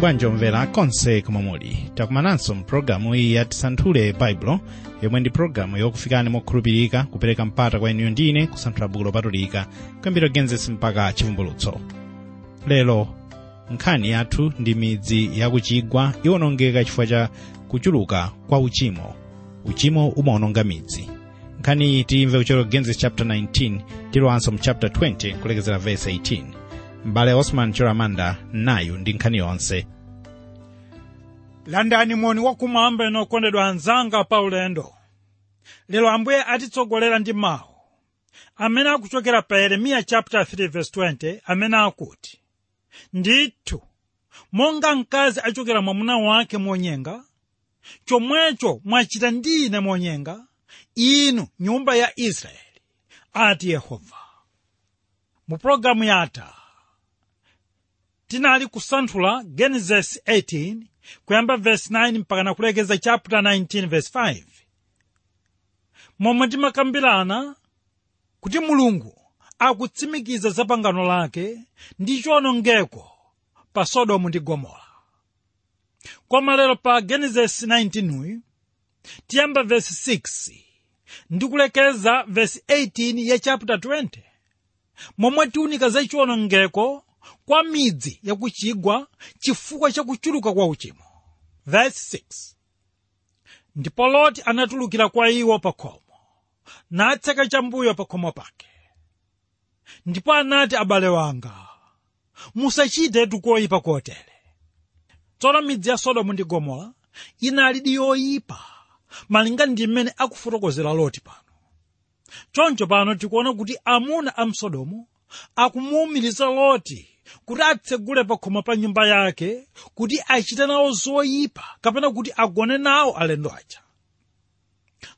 bwanji omvera konse koma muli takumananso mpulogalamu iyi ya tisanthule baibulo yomwe ndi pulogalamu yokufikani mokhulupirika kupereka mpata kwa inuyo ndine kusanthula buku lopatulika. Kuyambira genzesi mpaka chivumbulutso lero nkhani yathu ndi midzi yakuchigwa iwonongeka chifukwa cha kuchuluka kwa uchimo. Uchimo umawononga midzi. Nkhani iyi tiyimve kuchokera genesis chapter 19 tilowanso mu chapter 20 kulekezera verse 18 m'bale osman choramanda nayu ndi nkhani yonse. Landani moni wakumwamba ino okondedwa anzanga pa ulendo. Lero ambuye atitsogolera ndi mawu amene akuchokera pa yeremiya chapter 3 verse 20 amene akuti ndithu monga mkazi achokera mwamuna wake monyenga chomwecho mwachita ndi ine monyenga inu nyumba ya israeli ati yehova. Mu pologalamu yatha tinali kusanthula genesis 18 kuyamba verse 9 mpaka na kulekeza chapter 19 verse 5 momwe timakambirana kuti mulungu akutsimikiza za pangano lake ndi chiwonongeko pa sodomu ndi gomora. Koma lero pa genesis 19 tiyamba verse 6 ndi kulekeza verse 18 ya chapter 20 momwe tiunika za chiwonongeko kwa midzi yakuchigwa chifukwa cha kuchuluka kwa uchimo. Verse 6 ndipo loti anatulukira kwa iwo pa khomo natseka chambuyo pa khomo pake. Ndipo anati abale wanga musachite tukoyipa kotere tsono midzi ya sodomu ndi gomora inalidi yoyipa malinga ndi mmene akufotokozera loti pano. Choncho pano tikuona kuti amuna a msodomu akumuwumiriza loti kuti atsegule pa khomo pa nyumba yake kuti achite nawo zoyipa kapena kuti agone nawo alendo aja.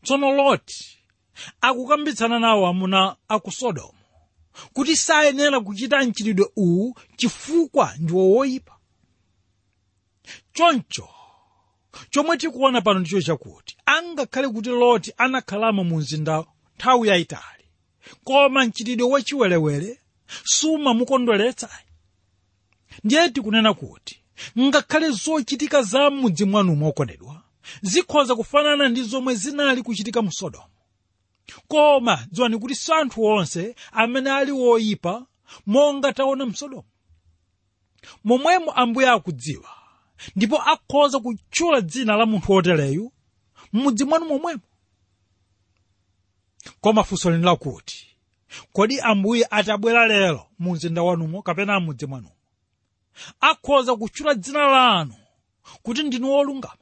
Tsono loti akukambitsana nawo amuna a ku sodomu kuti sayenera kuchita mchitidwe uwu chifukwa ndi woyipa. Choncho chomwe tikuona pano ndicho chakuti angakhale kuti loti anakhalamo mu mzinda nthawi yayitali koma mchitidwe wachiwerewere sumamukondweretsa ndiye tikunena kuti ngakhale zochitika za m'mudzi mwanu mokondedwa zikhoza kufanana ndi zomwe zinali kuchitika mu sodomu. Koma dziwani kuti si anthu onse amene ali woyipa monga taona mu sodomu. Momwemo ambuye akudziwa ndipo akhoza kutchula dzina la munthu wotereyu m'mudzi mwanu momwemo. Koma funso lini lakuti kodi ambuye atabwera lero mu mzinda wanumo kapena m'mudzi mwanumo akhoza kutchula dzina lanu kuti ndinu wolungama.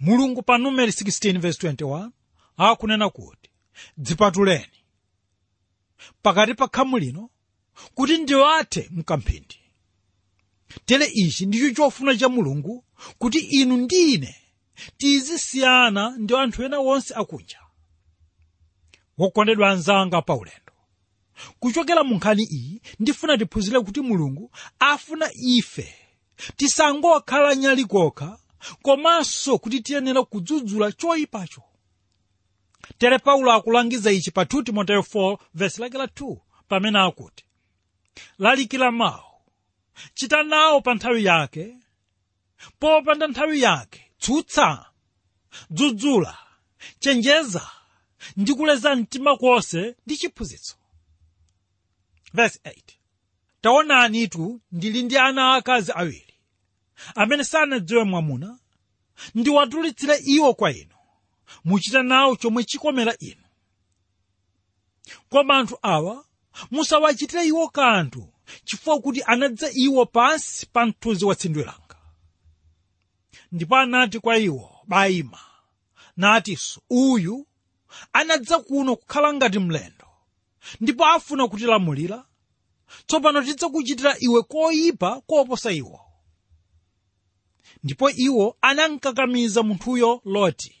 Mulungu pa numeri 16:21 akunena kuti dzipatuleni pakati pa khamu lino kuti ndiwathe mkamphindi tere ichi ndicho chofuna cha mulungu kuti inu ndi ine tizisiyana ndi anthu ena onse akunja. Wokondedwa anzanga pa ulendo kuchokera mu nkhani iyi ndifuna tiphunzire kuti mulungu afuna ife. Tisangokhala nyali kokha komanso kuti tiyenera kudzudzula choyipacho. Tere paulo akulangiza ichi pa 2 timoteyo 4 vesi lake la 2 pamene akuti lalikira mawu chita nawo pa nthawi yake popanda nthawi yake tsutsa dzudzula chenjeza ndi kuleza mtima konse ndi chiphunzitso verse 8 taonanitu ndili ndi ana akazi awiri amene sanadziwe mwamuna ndiwatulitsire iwo kwa inu muchita nawo chomwe chikomera inu. Koma anthu awa musawachitire iwo kanthu chifukwa kuti anadza iwo pansi pa mthunzi wa tsindwi langa. Ndipo anati kwa iwo bayima natinso uyu anadza kuno kukhala ngati mlendo ndipo afuna kutilamulira. Tsopano tidzakuchitira iwe koyipa koposa iwo. Ndipo iwo anamkakamiza munthuyo loti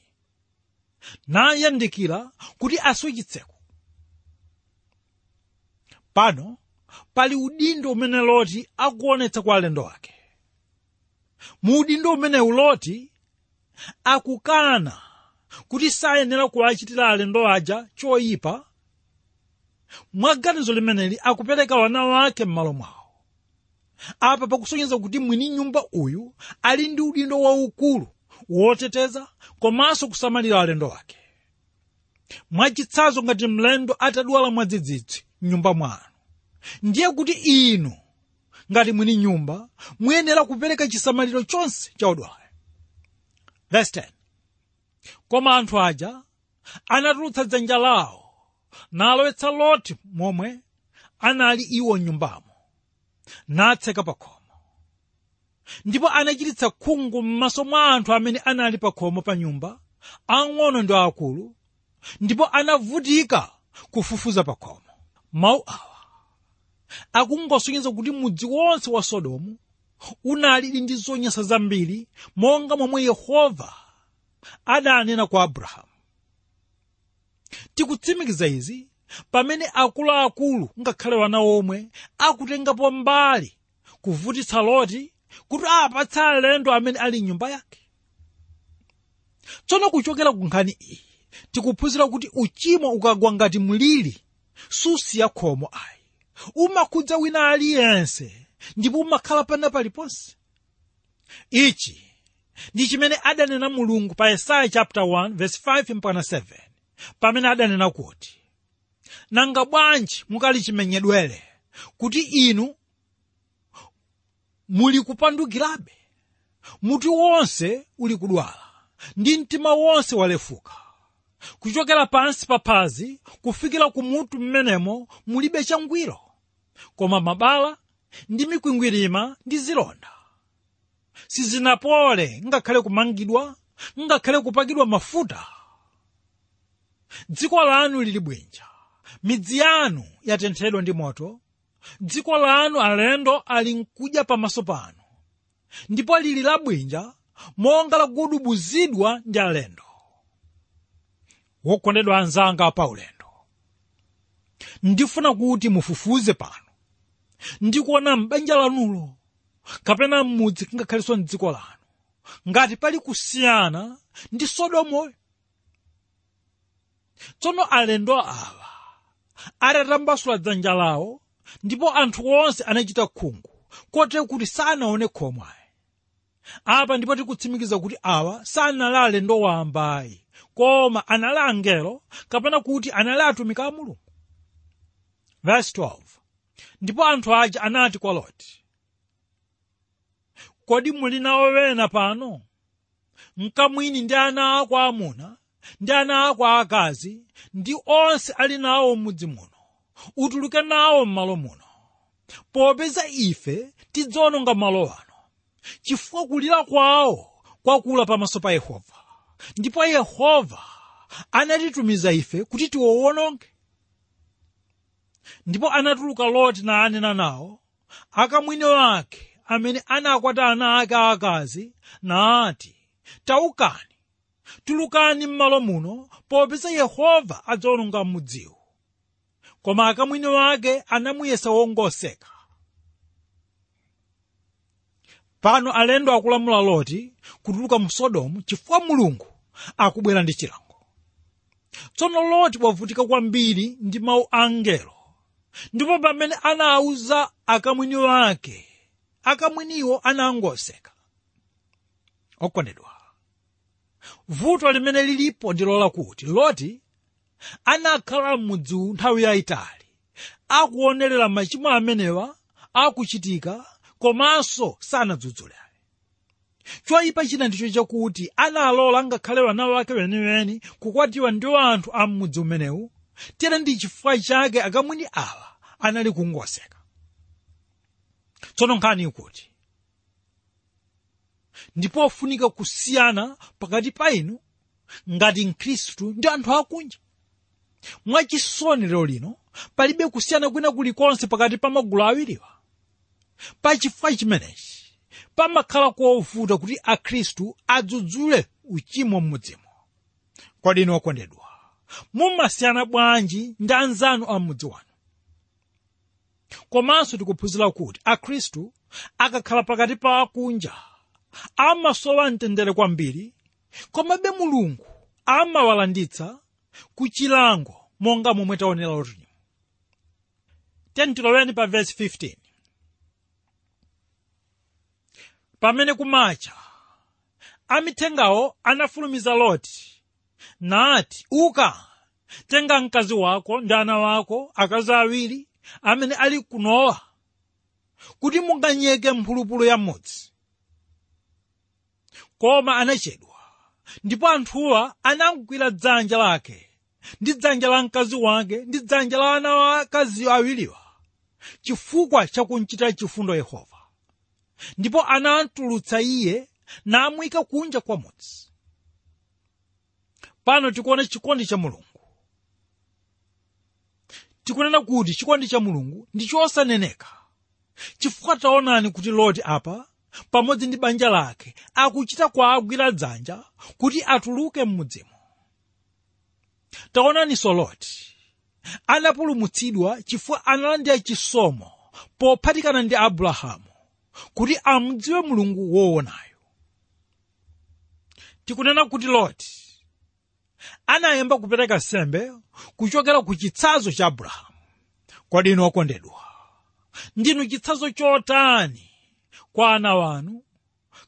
nayandikira kuti asuchitseko pano pali udindo umene loti akuonetsa kwa alendo ake. Mu udindo umenewu loti akukana kuti sayenera kuwachitira alendo aja choyipa mwa ganizo limeneli akupereka wana wake m'malo mwawo apa pakusonyeza kuti mwini nyumba uyu ali ndi udindo waukulu woteteza komanso kusamalira alendo wake. Mwachitsanzo ngati mlendo atadwala mwadzidzidzi mnyumba mwanu. Ndiye kuti inu ngati mwini nyumba muyenera kupereka chisamaliro chonse cha 10 koma anthu aja anatulutsa dzanja lawo nalowetsa loti momwe anali iwo mnyumbamo natseka pa khomo ndipo anachititsa khungu m'maso mwa anthu amene anali pa khomo pa nyumba ang'ono ndi akulu ndipo anavutika kufufuza pa khomo mawu awa akungosonyeza kuti mudzi wonse wa sodomu unali ndi zonyansa zambiri monga momwe yehova adanena kwa abrahamu tikutsimikiza izi pamene akuluakulu ngakhale wana omwe akutengapo mbali kuvutitsa loti kuti apatse alendo amene ali m'nyumba yake. Tsono kuchokera ku nkhani iyi tikuphunzira kuti uchimo ukagwa ngati mliri susiya khomo ayi. Umakhudza wina aliyense ndipo umakhala pana paliponse ichi ndi chimene adanena mulungu pa yesaya 1:5-7 pamene adanena kuti nanga bwanji mukali chimenyedwere kuti inu muli kupandukirabe mutu wonse uli kudwala ndi mtima wonse walefuka. Kuchokera pansi pa phazi kufikira ku mutu mmenemo mulibe changwiro koma mabala ndi mikwingwirima ndi zilonda. Sizinapole ngakhale kumangidwa ngakhale kupakidwa mafuta dziko lanu lili bwinja midzi yanu yatenthedwa ndi moto. Dziko lanu alendo ali nkudya pamaso panu. Ndipo lili labwinja monga lagudubuzidwa ndi alendo. Wokondedwa anzanga pa ulendo. Ndifuna kuti mufufuze pano ndikuona m'banja lanulo kapena m'mudzi ngakhalenso mdziko lanu. Ngati pali kusiyana ndi sodomoyo tsono alendo awa atatambasula dzanja lawo ndipo anthu onse anachita khungu kotero kuti sanaone khomo ayi apa ndipo tikutsimikiza kuti awa sanali alendo wambayi koma anali angelo kapena kuti anali atumiki a mulungu. Verse 12 ndipo anthu aja anati kwa loti kodi muli nawo wena pano? Mkamwini ndi ana ako amuna ndi ana ako aakazi ndi onse ali nawo m'mudzi muno. Utuluke nawo m'malo muno. Popeza ife tidzawononga malo ano chifukwa kulira kwawo kwakula pamaso pa yehova. Ndipo yehova anatitumiza ife kuti tiwowononge ndipo anatuluka loti naanena nawo akamwini wake amene anakwata ana ake aakazi nati taukani tulukani m'malo muno popeza yehova adzawononga mudziwu koma akamwini wake anamuyesa wongoseka. Pano alendo akulamula loti kutuluka mu sodomu chifukwa mulungu akubwera ndi chilango. Tsono loti wavutika kwambiri ndi mawu angelo ndipo pamene anawuza akamwini wake akamwiniwo anangoseka. Okondedwa vuto limene lilipo ndi lola kuti loti anakhala m'mudziwu nthawi yayitali akuonerera machimo amenewa akuchitika komanso sanadzudzule choyipa china ndicho chakuti analola ngakhale wana wake weniweni kukwatiwa ndi anthu a m'mudzi umenewu tera ndi chifukwa chake akamwini awa anali tsono nkhani ikuti ndipo ofunika kusiyana pakati pa inu ngati mkhristu ndi anthu akunja. Mwachisoni lero lino palibe kusiyana kwina kulikonse pakati pa magulu awiriwa. Pachifukwa chimenechi pamakhala kovuta kuti akhristu adzudzule uchimo m'mudzimo. Kodi inu okondedwa mumasiyana bwanji ndi anzanu a wanu? Komanso tikuphunzira kuti akhristu akakhala pakati pa akunja amasowa mtendere kwambiri komabe mulungu amawalanditsa ku chilango monga momwe taonera lotino tentiloweni pa vesi 15 pamene kumacha amithengawo anafulumiza loti nati uka tenga mkazi wako ndi ana wako akazi awiri amene ali kunowa kuti munganyeke mphulupulu ya mudzi koma anachedwa. Ndipo anthuwa anamugwira dzanja lake. Ndi dzanja la mkazi wake ndi dzanja la ana wa akazi awiriwa. Chifukwa chakunchitira chifundo yehova. Ndipo anamtulutsa iye namuyika kunja kwa mudzi. Pano tikuona chikondi cha mulungu. Tikunena kuti chikondi cha mulungu ndi chosaneneka. Chifukwa taonani kuti loti apa pamodzi ndi banja lake akuchita kwaagwira dzanja kuti atuluke m'mudzimo taonaninso loti anapulumutsidwa chifukwa analandira chisomo pophatikana ndi abrahamu kuti amudziwe mulungu woonayo tikunena kuti loti anayamba kupereka sembe kuchokera ku chitsanzo cha abrahamu. Kodi okondedwa ndinu chitsanzo chotani kwa ana wanu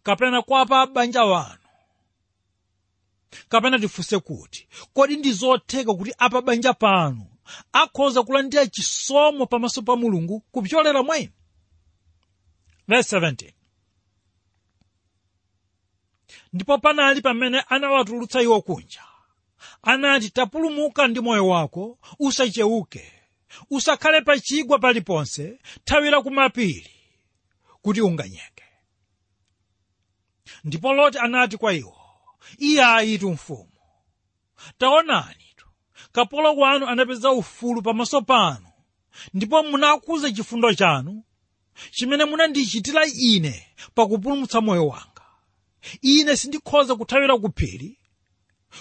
kapena kwa pa banja wanu kapena tifunse kuti kodi ndi zotheka kuti apa banja panu akhoza kulandira chisomo pamaso pa mulungu kupyolera mwa inu? Verse 17 ndipo panali pamene anawatulutsa iwo kunja. Anati tapulumuka ndi moyo wako usacheuke usakhale pa chigwa paliponse thawira kumapiri kuti unganyeke. Ndipo loti anati kwa iwo iye ayitu mfumu. Taonanitu kapolo wanu anapeza ufulu pamaso panu. Ndipo munakuza chifundo chanu chimene munandichitira ine pakupulumutsa moyo wanga. Ine sindikhoza kuthawira ku phiri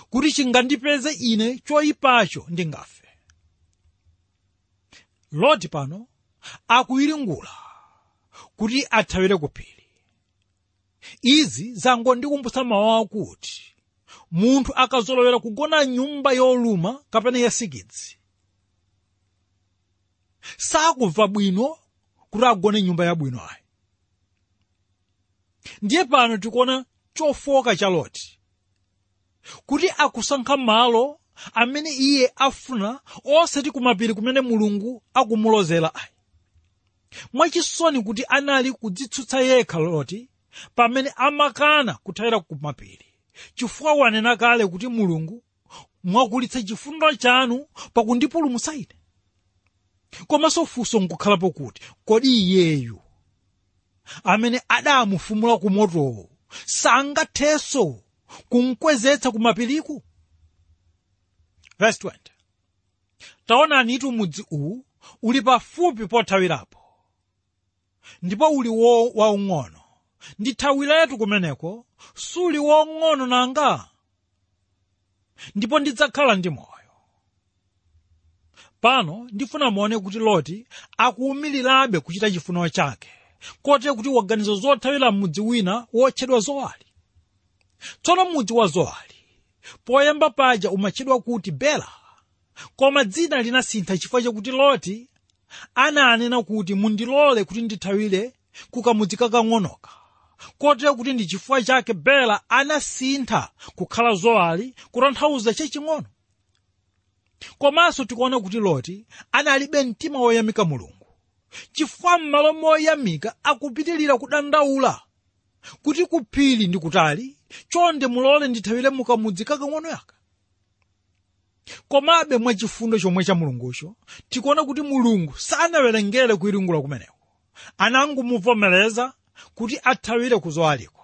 kuti chingandipeze ine choyipacho ndingafe. Loti pano akuyiringula kuti athawire ku phiri. Izi zangondikumbutsa mawu akuti munthu akazolowera kugona nyumba yoluma kapena yasikidzi sakumva bwino kuti agone nyumba yabwino ayi. Ndiye pano tikuona chofoka cha loti kuti akusankha malo amene iye afuna osati kumapiri kumene mulungu akumulozera ayi mwachisoni kuti anali kudzitsutsa yekha loti pamene amakana kuthawira kumapiri chifukwa wanena kale kuti mulungu mwakulitsa chifundo chanu pakundipulumutsa ine komanso funso nkukhalapo kuti kodi iyeyu amene adamufumula ku motowo sangathenso kumkwezetsa kumapiriku verse 20 taonani itu mudzi uwu uli pafupi pothawirapo ndipo uli waung'ono. Ndithawiretu kumeneko suli wong'ono nanga? Ndipo ndidzakhala ndi moyo. Pano ndifuna muone kuti loti akuwumilirabe kuchita chifuniro chake kotero kuti waganiza zothawira mudzi wina wotchedwa zowali tsono mudzi wa zowali poyamba paja umatchedwa kuti bela koma dzina linasintha chifukwa chakuti loti ananena kuti mundilole kuti ndithawire kukamudzi kakang'onoka kotero kuti ndi chifukwa chake bela anasintha kukhala zowali kutanthauza chaching'ono komanso tikuona kuti loti analibe mtima woyamika mulungu. Chifukwa m'malo moyamika akupitilira kudandaula kuti kuphiri ndi kutali chonde mulole ndithawire mukamudzi kakang'ono yaka komabe mwachifundo chomwe cha mulungucho tikuona kuti mulungu sanawerengere kuyiringula kumeneko. Anangumuvomereza kuti athawire ku zowaliko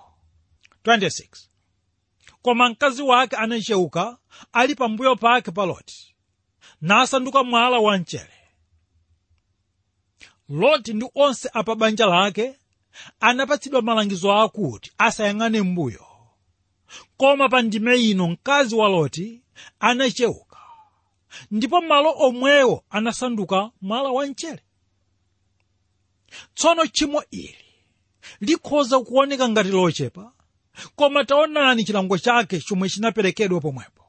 26 koma mkazi wake anacheuka ali pambuyo pake pa loti nasanduka mwala wa mchere. Loti ndi onse apa banja lake anapatsidwa malangizo akuti asayang'ane mbuyo. Koma pa ndime ino mkazi wa loti anacheuka ndipo malo omwewo anasanduka mwala wa mchere. Tsono tchimo ili. Likhoza kuoneka ngati lochepa koma taonani chilango chake chomwe chinaperekedwa pomwepo.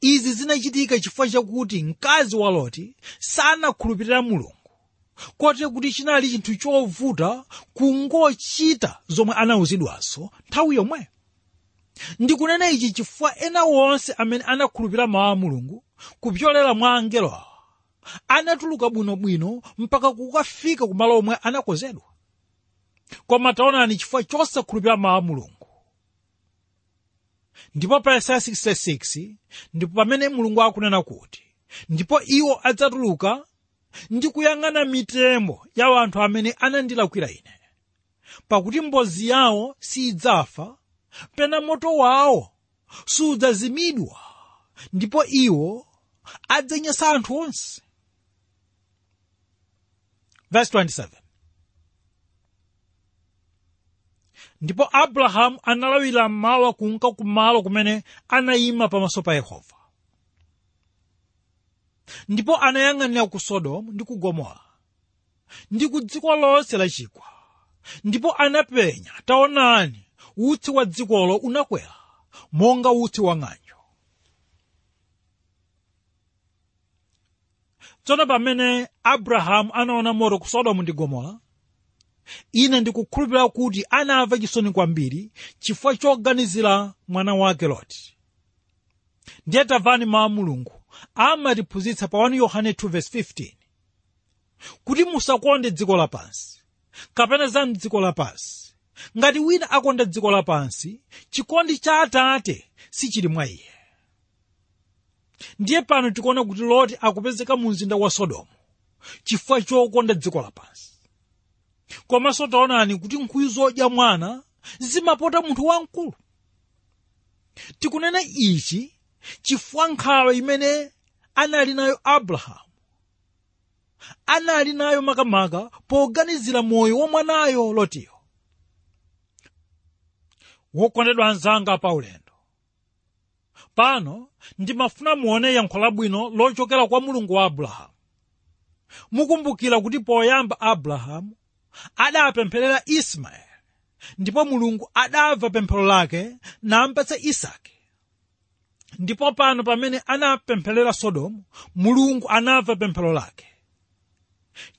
Izi zinachitika chifukwa chakuti mkazi wa loti sanakhulupirira mulungu kotero kuti chinali chinthu chovuta kungochita zomwe anawuzidwazo nthawi yomweyo ndikunena ichi chifukwa ena onse amene anakhulupirira mawu a mulungu kupyolera mwa angelo. Awa anatuluka bwinobwino mpaka kukafika kumalo omwe anakozedwa. Koma taonani chifukwa chosakhulupirira mawu a mulungu. Ndipo pa yesaya 66 ndipo pamene mulungu akunena kuti ndipo iwo adzatuluka ndi kuyang'ana mitembo ya anthu amene anandilakwira ine. Pakuti mbozi yawo sidzafa pena moto wawo sudzazimidwa ndipo iwo adzanyasa anthu onse. Verse 27 ndipo abrahamu analawira mmawa kunka kumalo kumene anayima pamaso pa yehova. Ndipo anayang'anira ku sodomu ndi ku gomora ndi ku dziko lonse la chigwa. Ndipo anapenya taonani utsi wa dzikolo unakwera monga utsi wa ng'anjo tsono pamene abrahamu anaona moto ku sodomu ndi gomora? Ine ndikukhulupirira kuti anamva chisoni kwambiri chifukwa choganizira mwana wake loti ndiye tamvani mawu mulungu amatiphunzitsa pa 1 yohane 2:15 kuti musakonde dziko lapansi. Kapena za mdziko lapansi. Ngati wina akonda dziko lapansi chikondi cha atate sichili mwa iye ndiye pano tikuona kuti loti akupezeka mu mzinda wa sodomu chifukwa chokonda dziko lapansi komanso taonani kuti nkhuyu zodya mwana zimapota munthu wamkulu. Tikunena ichi chifukwa nkhawa imene anali nayo abrahamu. Anali nayo makamaka poganizira moyo wa mwanayo lotiyo wokondedwa anzanga pa ulendo pano ndimafuna muone yankho labwino lochokera kwa mulungu wa abrahamu. Mukumbukira kuti poyamba abrahamu adapempherera ismaeli ndipo mulungu adamva pemphero lake nampatsa isake. Ndipo pano pamene anapempherera sodomu mulungu anamva pemphero lake.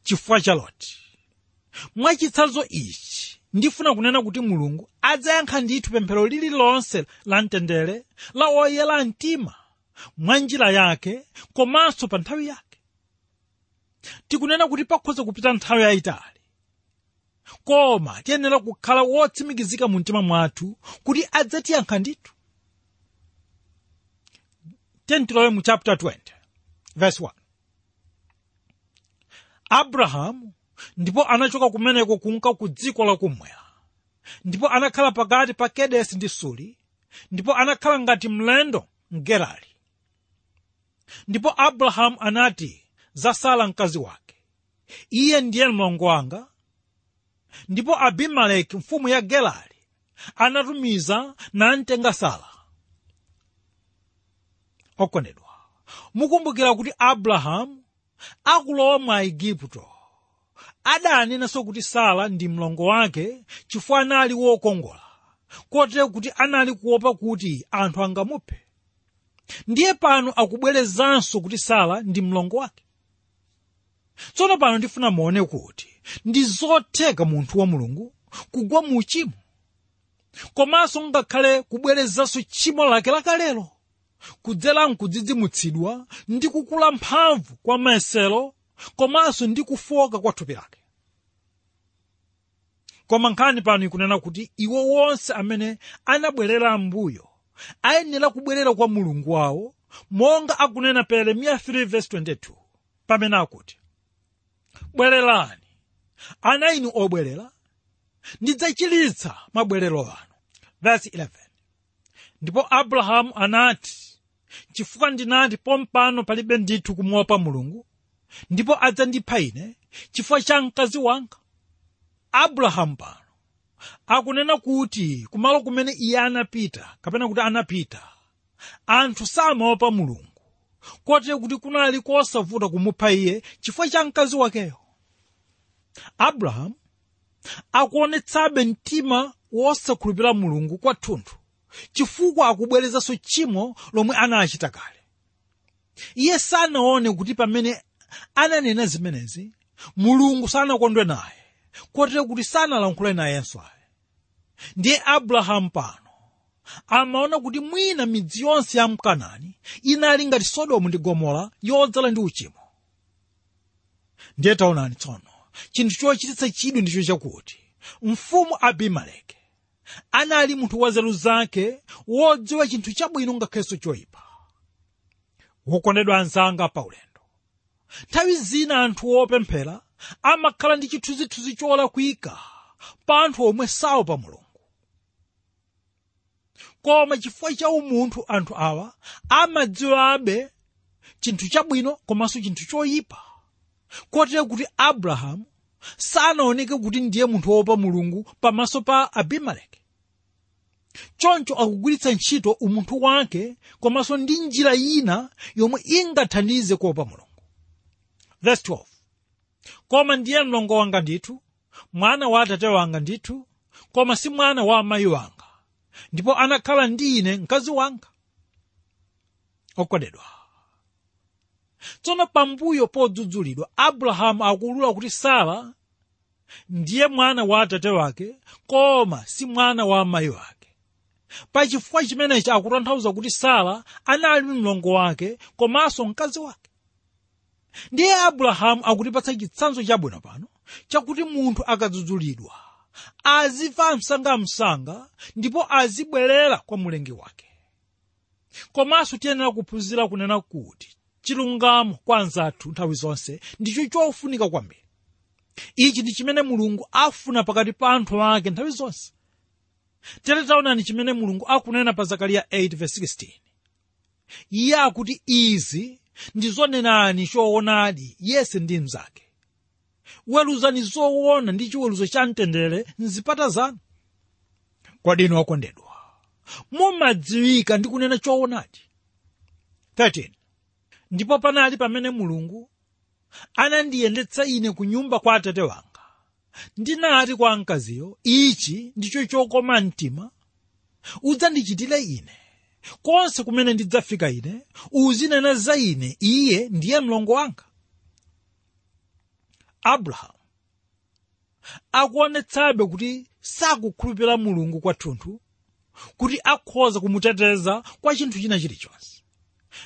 Chifukwa cha loti mwachitsanzo ichi ndifuna kunena kuti mulungu adzayankha ndithu pemphero lililonse la mtendere la oyera mtima mwa njira yake komanso pa nthawi yake. Tikunena kuti pakhoza kupita nthawi yayitali koma tiyenera kukhala wotsimikizika mu mtima mwathu kuti adzatiyankha ndithu. Tentilowe mu chapter 20 verse 1 abrahamu ndipo anachoka kumeneko kunka ku dziko lakummwera ndipo anakhala pakati pa kedesi ndi suli ndipo anakhala ngati mlendo mgerali ndipo abrahamu anati za sara mkazi wake. Iye ndiye mlongo wanga. Ndipo abimeleki mfumu ya gerali anatumiza namtenga sara. Okondedwa mukumbukira kuti abrahamu akulowa mwa igupto adanenanso kuti sara ndi mlongo wake chifukwa anali wokongola kotero kuti anali kuopa kuti anthu angamuphe. Ndiye pano akubwerezanso kuti sara ndi mlongo wake. Tsono pano ndifuna muone kuti ndi zotheka munthu wa mulungu kugwa mu uchimo komanso ngakhale kubwerezanso tchimo lake lakalelo kudzera mkudzidzimutsidwa ndi kukula mphamvu kwa mayesero komanso ndi kufoka kwa thupi lake koma nkhani pano ikunena kuti iwo wonse amene anabwerera mbuyo ayenera kubwerera kwa mulungu wawo monga akunena pa yeremiya 3:22 pamene akuti bwererani. Ana inu obwerera ndidzachiritsa mabwerero anu. Verse 11 ndipo abrahamu anati chifukwa ndinati pompano palibe ndithu kumuopa mulungu ndipo adzandipha ine chifukwa cha mkazi wanga abrahamu pano. Akunena kuti kumalo kumene iye anapita kapena kuti anapita anthu samaopa mulungu. Kotero kuti kunali kosavuta kumupha iye chifukwa cha mkazi wakeyo abrahamu akuonetsabe mtima wosakhulupirira mulungu kwathunthu chifukwa akubwerezanso tchimo lomwe anachita kale. Iye sanaone kuti pamene ananena zimenezi mulungu sanakondwe naye kotero kuti sanalankhule nayenso ayi. Ndiye abrahamu pano amaona kuti mwina midzi yonse ya mkanani inali ngati sodomu ndi gomora yodzala ndi uchimo. Ndiye taonani tsono chinthu chochititsa chidwi ndicho chakuti mfumu abimeleki anali munthu wa nzeru zake wodziwa chinthu chabwino ngakhenso choyipa. Wokondedwa anzanga paulendo nthawi zina anthu opemphera amakhala ndi chithunzithunzi cholakwika pa anthu omwe saopa mulungu. Koma chifukwa cha umunthu anthu awa amadziwabe chinthu chabwino komanso chinthu choyipa kotero kuti abrahamu sanaoneke kuti ndiye munthu wopa mulungu pamaso pa abimeleki. Choncho akugwiritsa ntchito umunthu wake komanso ndi njira ina yomwe ingathandize kuopa mulungu Verse 12. koma ndiye mlongo wanga ndithu mwana wa atate wanga ndithu koma si mwana wa amayi wanga. Ndipo anakhala ndi ine mkazi wanga. Okondedwa tsono pambuyo podzudzulidwa abrahamu akulula kuti sara ndiye mwana wa atate wake koma si mwana wa amayi wake. Pachifukwa chimenechi akutanthauza kuti sara anali mlongo wake komanso mkazi wake ndiye abrahamu akutipatsa chitsanzo chabwino pano chakuti munthu akadzudzulidwa azimva msangamsanga ndipo azibwerera kwa mlengi wake. Komanso tiyenera kuphunzira kunena kuti chilungamo kwa anzathu nthawi zonse ndicho chofunika kwambiri. Ichi ndi chimene mulungu afuna pakati pa anthu ake nthawi zonse. Tere taonani chimene mulungu akunena pa zakariya 8:16 iye akuti izi ndizonenani choonadi yese ndi mnzake. Weruzani zoona ndi chiweruzo cha mtendere mzipata zanu. Kwadino wakondedwa mumadziwika ndi kunena choonadi 13 ndipo panali pamene mulungu anandiyendetsa ine ku nyumba kwa atate wanga. Ndinati kwa mkaziyo ichi ndicho chokoma mtima. Udzandichitire ine konse kumene ndidzafika ine uzinena za ine iye ndiye mlongo wanga. Abrahamu akuonetsabe kuti sakukhulupirira mulungu kwathunthu kuti akhoza kumuteteza kwa chinthu china chilichonse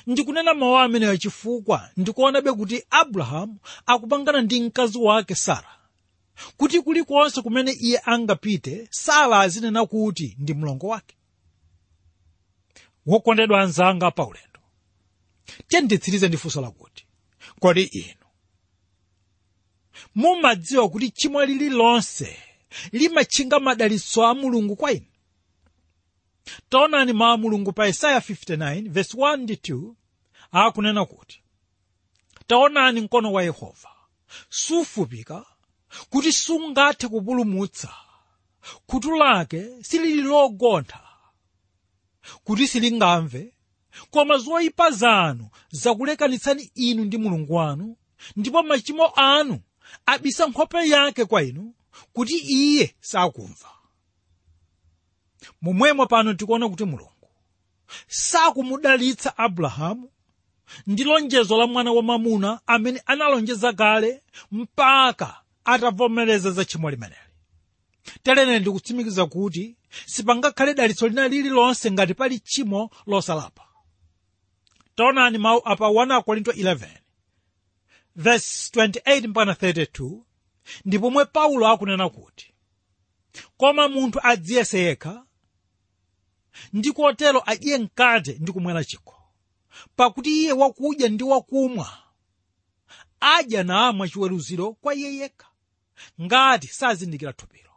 ndikunena mawu ameneyo chifukwa ndikuonabe kuti abrahamu akupangana ndi mkazi wake sara kuti kulikonse kumene iye angapite sara azinena kuti ndi mlongo wake wokondedwa anzanga paulendo tiyenditsirize ndi funso lakuti kodi inu mumadziwa kuti chimwe lililonse limatchinga madalitso a mulungu kwa inu? Taonani mawu a mulungu pa isaya 59 verse 1 ndi 2 akunena kuti taonani mkono wa yehova sufupika kuti sungathe kupulumutsa khutu lake silili kuti silingamve? Koma zoyipa zanu zakulekanitsani inu ndi mulungu wanu ndipo machimo anu abisa nkhope yake kwa inu kuti iye sakumva. Momwemo pano tikuona kuti mulungu sakumudalitsa abrahamu ndi lonjezo la mwana wamwamuna amene analonjeza kale mpaka atavomereza za tchimo limeneli telene ndikutsimikiza kuti sipangakhale dalitso lina lililonse ngati pali tchimo losalapa. Taonani mawu apa 1 korinto 11 verse 28 mpana 32 ndi paulo akunena kuti koma munthu adziyese yekha ndi kotero adye mkate ndi kumwera chikho. Pakuti iye wakudya ndi wakumwa adya namwa chiweruziro kwa iye yekha ngati sazindikira thupiro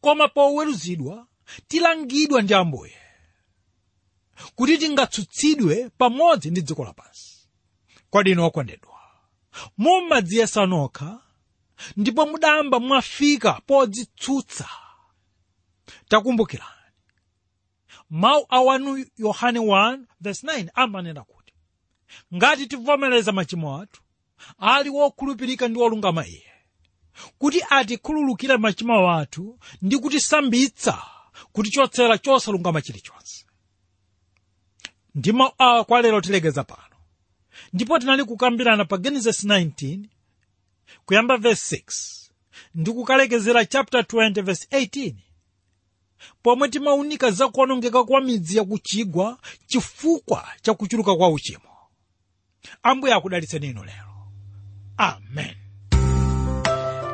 koma poweruzidwa tilangidwa ndi ambuye kuti tingatsutsidwe pamodzi ndi dziko lapansi. Inu okondedwa mumadziyesa nokha ndipo mudamba mwafika podzitsutsa. Takumbukirani. Mawu a 1 yohane 1:9 amanena kuti ngati tivomereza machimo athu ali wokhulupirika ndi wolungama iye kuti atikhululukire machimo athu ndi kutisambitsa kutichotsera chosalungama chilichonse ndi mawu awa kwa lero tilekeza pano. Ndipo tinali kukambirana pa genesis 19 kuyamba verse 6 ndi kukalekezera chapter 20 verse 18 pomwe timaunika za kuonongeka kwa midzi yakuchigwa chifukwa cha kuchuluka kwa uchimo. Ambuye akudalitseni inu lero. Amen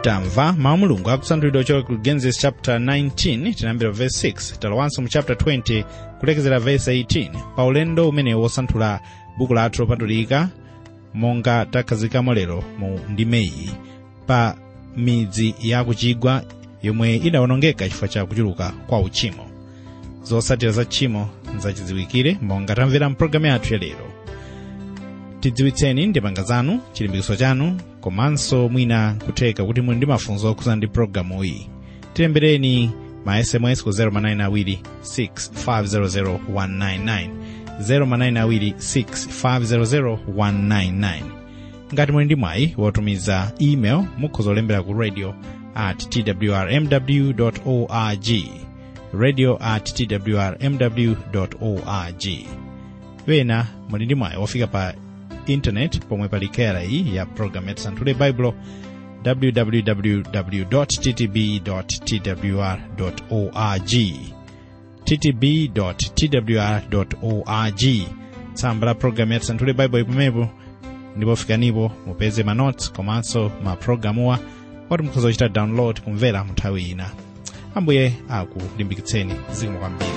tamva mawu mulungu akusanthulidwa choka ku genesis chapter 19 tinayambira verse 6 talowanso mu chapter 20 kulekezera verse 18 pa ulendo umene wosanthula buku lathu lopatulika monga takhazikamo lero mu ndimeyi. Pa midzi ya kuchigwa yomwe idawonongeka chifukwa cha kuchuluka kwa uchimo. Zosatira za tchimo nzachidziwikire monga tamvera mpulogalamu yathu ya lero. Tidziwitseni ndipanga zanu chilimbikitso chanu komanso mwina kutheka kuti muli ndi mafunzo okhuza ndi pulogalamu iyi tilembereni ma sms ku 0manayina 6500199 0manayina 6500199 ngati muli ndi mwayi wotumiza email mukhoza kulembera ku radio at twrmw org radio at twrmw org wena muli ndi mwayi wofika pa intanet pomwe pali kerayi ya programu ya tisanthule baibulo www ttb twr org. ttb twr org. Tsamba la program ya tisanthule baibulo ipomepo ndipo fikanipo mupeze manotes komanso maprogramuwa oti mukhoza kuchita download kumvera mu nthawi ina. Ambuye akulimbikitseni zikomo kwambiri